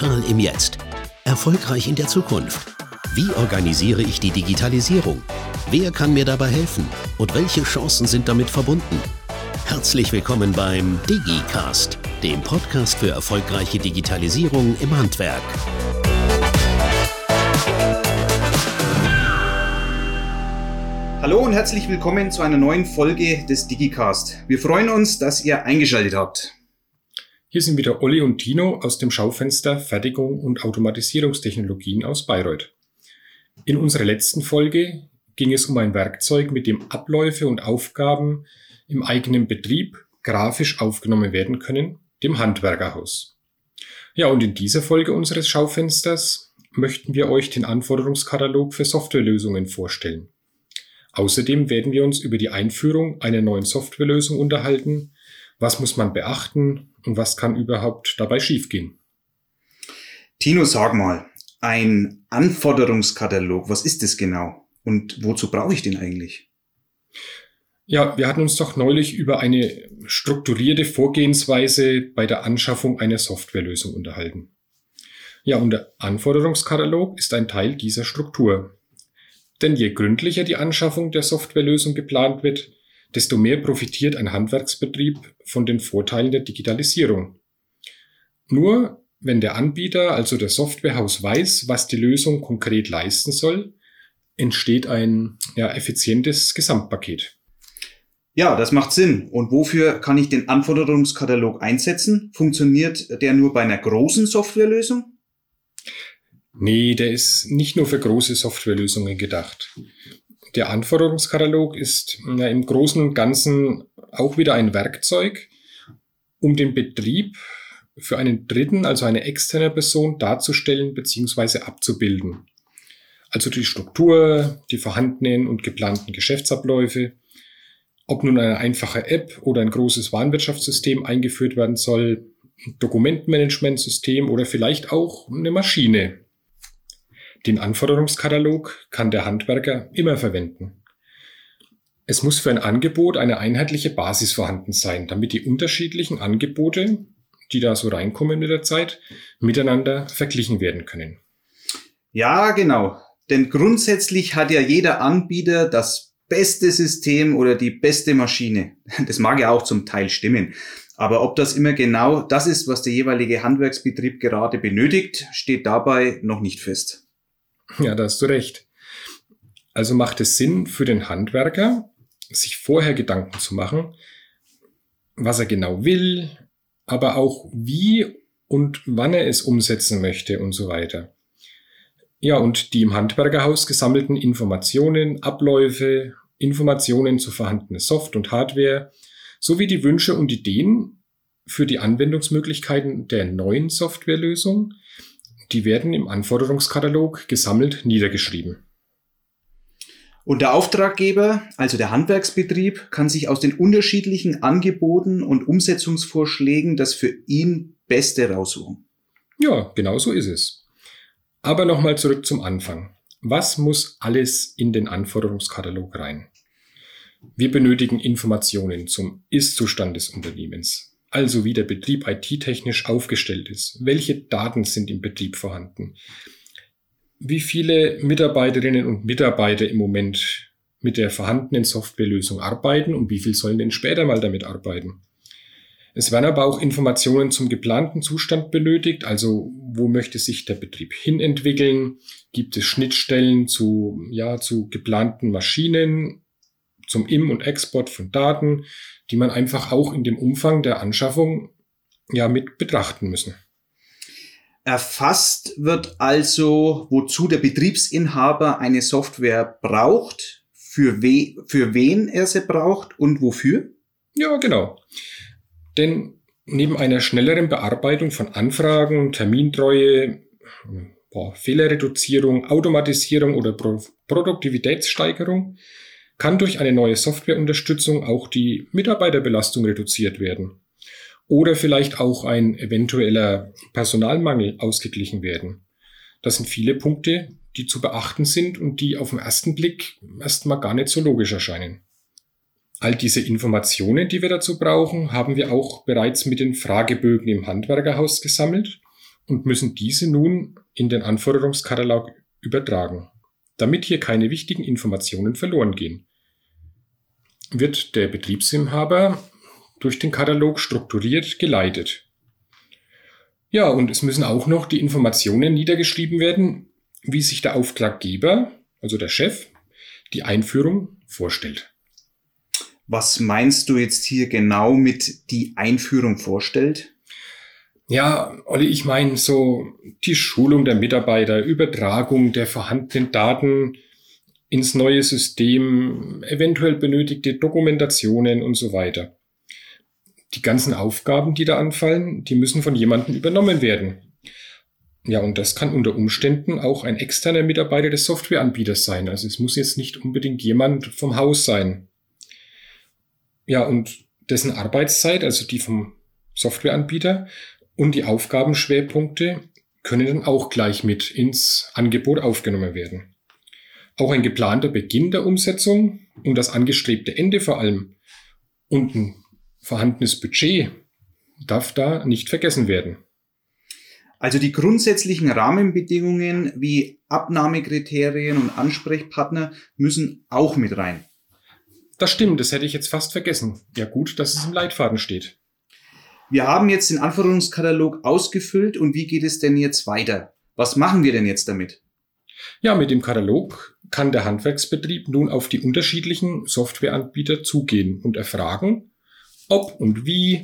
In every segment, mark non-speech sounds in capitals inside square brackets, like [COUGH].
Digital im Jetzt. Erfolgreich in der Zukunft. Wie organisiere ich die Digitalisierung? Wer kann mir dabei helfen? Und welche Chancen sind damit verbunden? Herzlich willkommen beim DigiCast, dem Podcast für erfolgreiche Digitalisierung im Handwerk. Hallo und herzlich willkommen zu einer neuen Folge des DigiCast. Wir freuen uns, dass ihr eingeschaltet habt. Hier sind wieder Olli und Tino aus dem Schaufenster Fertigung und Automatisierungstechnologien aus Bayreuth. In unserer letzten Folge ging es um ein Werkzeug, mit dem Abläufe und Aufgaben im eigenen Betrieb grafisch aufgenommen werden können, dem Handwerkerhaus. Ja, und in dieser Folge unseres Schaufensters möchten wir euch den Anforderungskatalog für Softwarelösungen vorstellen. Außerdem werden wir uns über die Einführung einer neuen Softwarelösung unterhalten, was muss man beachten und was kann überhaupt dabei schiefgehen? Tino, sag mal, ein Anforderungskatalog, was ist das genau? Und wozu brauche ich den eigentlich? Ja, wir hatten uns doch neulich über eine strukturierte Vorgehensweise bei der Anschaffung einer Softwarelösung unterhalten. Ja, und der Anforderungskatalog ist ein Teil dieser Struktur. Denn je gründlicher die Anschaffung der Softwarelösung geplant wird, desto mehr profitiert ein Handwerksbetrieb von den Vorteilen der Digitalisierung. Nur wenn der Anbieter, also der Softwarehaus, weiß, was die Lösung konkret leisten soll, entsteht ein ja, effizientes Gesamtpaket. Ja, das macht Sinn. Und wofür kann ich den Anforderungskatalog einsetzen? Funktioniert der nur bei einer großen Softwarelösung? Nee, der ist nicht nur für große Softwarelösungen gedacht. Der Anforderungskatalog ist ja, im Großen und Ganzen auch wieder ein Werkzeug, um den Betrieb für einen Dritten, also eine externe Person, darzustellen bzw. abzubilden. Also die Struktur, die vorhandenen und geplanten Geschäftsabläufe, ob nun eine einfache App oder ein großes Warenwirtschaftssystem eingeführt werden soll, Dokumentmanagementsystem oder vielleicht auch eine Maschine. Den Anforderungskatalog kann der Handwerker immer verwenden. Es muss für ein Angebot eine einheitliche Basis vorhanden sein, damit die unterschiedlichen Angebote, die da so reinkommen mit der Zeit, miteinander verglichen werden können. Ja, genau. Denn grundsätzlich hat ja jeder Anbieter das beste System oder die beste Maschine. [LAUGHS] Das mag ja auch zum Teil stimmen. Aber ob das immer genau das ist, was der jeweilige Handwerksbetrieb gerade benötigt, steht dabei noch nicht fest. [LAUGHS] Ja, da hast du recht. Also macht es Sinn für den Handwerker, sich vorher Gedanken zu machen, was er genau will, aber auch wie und wann er es umsetzen möchte und so weiter. Ja, und die im Handwerkerhaus gesammelten Informationen, Abläufe, Informationen zu vorhandener Soft- und Hardware sowie die Wünsche und Ideen für die Anwendungsmöglichkeiten der neuen Softwarelösung die werden im Anforderungskatalog gesammelt niedergeschrieben. Und der Auftraggeber, also der Handwerksbetrieb, kann sich aus den unterschiedlichen Angeboten und Umsetzungsvorschlägen das für ihn Beste raussuchen. Ja, genau so ist es. Aber nochmal zurück zum Anfang. Was muss alles in den Anforderungskatalog rein? Wir benötigen Informationen zum Ist-Zustand des Unternehmens, also wie der Betrieb IT-technisch aufgestellt ist. Welche Daten sind im Betrieb vorhanden? Wie viele Mitarbeiterinnen und Mitarbeiter im Moment mit der vorhandenen Softwarelösung arbeiten und wie viel sollen denn später mal damit arbeiten? Es werden aber auch Informationen zum geplanten Zustand benötigt, also wo möchte sich der Betrieb hinentwickeln? Gibt es Schnittstellen zu, ja, zu geplanten Maschinen, zum Im- und Export von Daten? die man einfach auch in dem Umfang der Anschaffung ja mit betrachten müssen. Erfasst wird also, wozu der Betriebsinhaber eine Software braucht, für, we für wen er sie braucht und wofür? Ja, genau. Denn neben einer schnelleren Bearbeitung von Anfragen, Termintreue, boah, Fehlerreduzierung, Automatisierung oder Pro Produktivitätssteigerung kann durch eine neue Softwareunterstützung auch die Mitarbeiterbelastung reduziert werden. Oder vielleicht auch ein eventueller Personalmangel ausgeglichen werden. Das sind viele Punkte, die zu beachten sind und die auf den ersten Blick erstmal gar nicht so logisch erscheinen. All diese Informationen, die wir dazu brauchen, haben wir auch bereits mit den Fragebögen im Handwerkerhaus gesammelt und müssen diese nun in den Anforderungskatalog übertragen, damit hier keine wichtigen Informationen verloren gehen. Wird der Betriebsinhaber durch den Katalog strukturiert geleitet. Ja, und es müssen auch noch die Informationen niedergeschrieben werden, wie sich der Auftraggeber, also der Chef, die Einführung vorstellt. Was meinst du jetzt hier genau mit die Einführung vorstellt? Ja, Olli, ich meine so die Schulung der Mitarbeiter, Übertragung der vorhandenen Daten ins neue System, eventuell benötigte Dokumentationen und so weiter. Die ganzen Aufgaben, die da anfallen, die müssen von jemandem übernommen werden. Ja, und das kann unter Umständen auch ein externer Mitarbeiter des Softwareanbieters sein. Also es muss jetzt nicht unbedingt jemand vom Haus sein. Ja, und dessen Arbeitszeit, also die vom Softwareanbieter und die Aufgabenschwerpunkte können dann auch gleich mit ins Angebot aufgenommen werden. Auch ein geplanter Beginn der Umsetzung und das angestrebte Ende vor allem und ein vorhandenes Budget darf da nicht vergessen werden. Also die grundsätzlichen Rahmenbedingungen wie Abnahmekriterien und Ansprechpartner müssen auch mit rein. Das stimmt, das hätte ich jetzt fast vergessen. Ja gut, dass es im Leitfaden steht. Wir haben jetzt den Anforderungskatalog ausgefüllt und wie geht es denn jetzt weiter? Was machen wir denn jetzt damit? Ja, mit dem Katalog kann der Handwerksbetrieb nun auf die unterschiedlichen Softwareanbieter zugehen und erfragen, ob und wie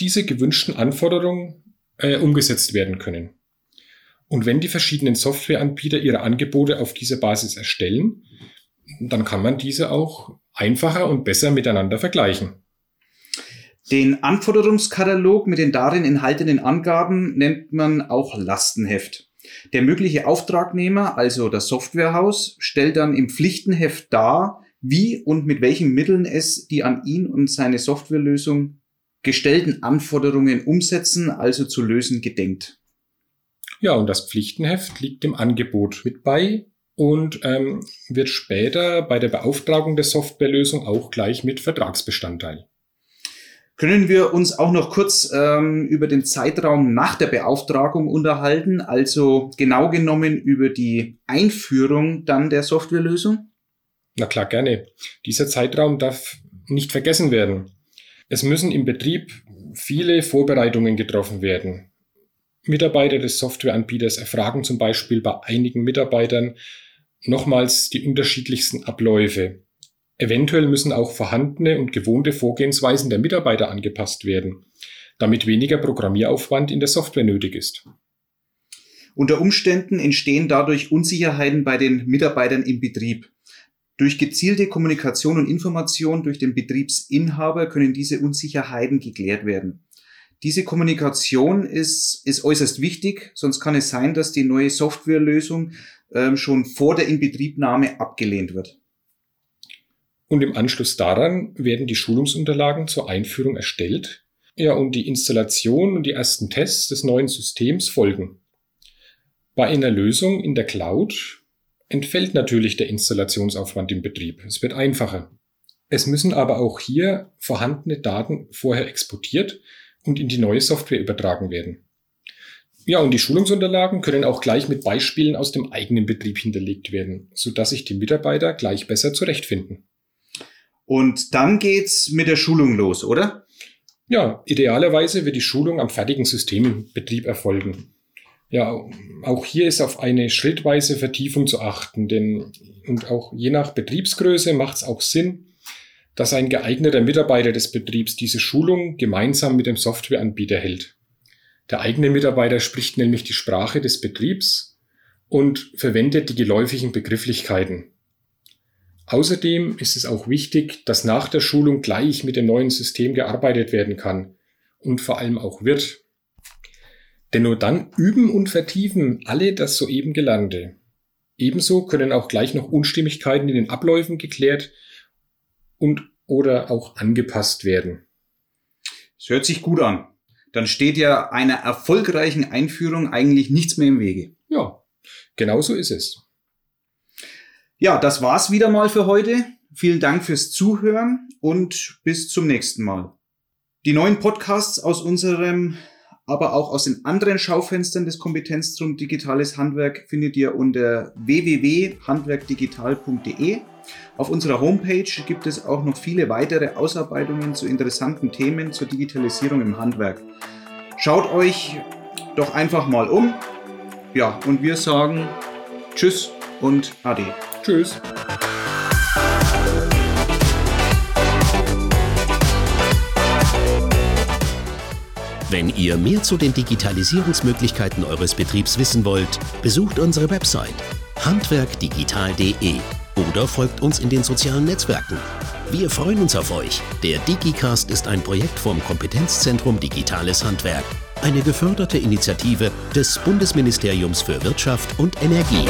diese gewünschten Anforderungen äh, umgesetzt werden können. Und wenn die verschiedenen Softwareanbieter ihre Angebote auf dieser Basis erstellen, dann kann man diese auch einfacher und besser miteinander vergleichen. Den Anforderungskatalog mit den darin enthaltenen Angaben nennt man auch Lastenheft. Der mögliche Auftragnehmer, also das Softwarehaus, stellt dann im Pflichtenheft dar, wie und mit welchen Mitteln es die an ihn und seine Softwarelösung gestellten Anforderungen umsetzen, also zu lösen gedenkt. Ja, und das Pflichtenheft liegt dem Angebot mit bei und ähm, wird später bei der Beauftragung der Softwarelösung auch gleich mit Vertragsbestandteil. Können wir uns auch noch kurz ähm, über den Zeitraum nach der Beauftragung unterhalten, also genau genommen über die Einführung dann der Softwarelösung? Na klar, gerne. Dieser Zeitraum darf nicht vergessen werden. Es müssen im Betrieb viele Vorbereitungen getroffen werden. Mitarbeiter des Softwareanbieters erfragen zum Beispiel bei einigen Mitarbeitern nochmals die unterschiedlichsten Abläufe. Eventuell müssen auch vorhandene und gewohnte Vorgehensweisen der Mitarbeiter angepasst werden, damit weniger Programmieraufwand in der Software nötig ist. Unter Umständen entstehen dadurch Unsicherheiten bei den Mitarbeitern im Betrieb. Durch gezielte Kommunikation und Information durch den Betriebsinhaber können diese Unsicherheiten geklärt werden. Diese Kommunikation ist, ist äußerst wichtig, sonst kann es sein, dass die neue Softwarelösung ähm, schon vor der Inbetriebnahme abgelehnt wird. Und im Anschluss daran werden die Schulungsunterlagen zur Einführung erstellt. Ja, und die Installation und die ersten Tests des neuen Systems folgen. Bei einer Lösung in der Cloud entfällt natürlich der Installationsaufwand im Betrieb. Es wird einfacher. Es müssen aber auch hier vorhandene Daten vorher exportiert und in die neue Software übertragen werden. Ja, und die Schulungsunterlagen können auch gleich mit Beispielen aus dem eigenen Betrieb hinterlegt werden, sodass sich die Mitarbeiter gleich besser zurechtfinden. Und dann geht's mit der Schulung los, oder? Ja, idealerweise wird die Schulung am fertigen System im Betrieb erfolgen. Ja, auch hier ist auf eine schrittweise Vertiefung zu achten, denn und auch je nach Betriebsgröße macht es auch Sinn, dass ein geeigneter Mitarbeiter des Betriebs diese Schulung gemeinsam mit dem Softwareanbieter hält. Der eigene Mitarbeiter spricht nämlich die Sprache des Betriebs und verwendet die geläufigen Begrifflichkeiten. Außerdem ist es auch wichtig, dass nach der Schulung gleich mit dem neuen System gearbeitet werden kann und vor allem auch wird. Denn nur dann üben und vertiefen alle das soeben Gelernte. Ebenso können auch gleich noch Unstimmigkeiten in den Abläufen geklärt und oder auch angepasst werden. Es hört sich gut an. Dann steht ja einer erfolgreichen Einführung eigentlich nichts mehr im Wege. Ja, genau so ist es. Ja, das war's wieder mal für heute. Vielen Dank fürs Zuhören und bis zum nächsten Mal. Die neuen Podcasts aus unserem aber auch aus den anderen Schaufenstern des Kompetenzzentrum Digitales Handwerk findet ihr unter www.handwerkdigital.de. Auf unserer Homepage gibt es auch noch viele weitere Ausarbeitungen zu interessanten Themen zur Digitalisierung im Handwerk. Schaut euch doch einfach mal um. Ja, und wir sagen Tschüss und Ade. Tschüss. Wenn ihr mehr zu den Digitalisierungsmöglichkeiten eures Betriebs wissen wollt, besucht unsere Website handwerkdigital.de oder folgt uns in den sozialen Netzwerken. Wir freuen uns auf euch. Der DigiCast ist ein Projekt vom Kompetenzzentrum Digitales Handwerk, eine geförderte Initiative des Bundesministeriums für Wirtschaft und Energie.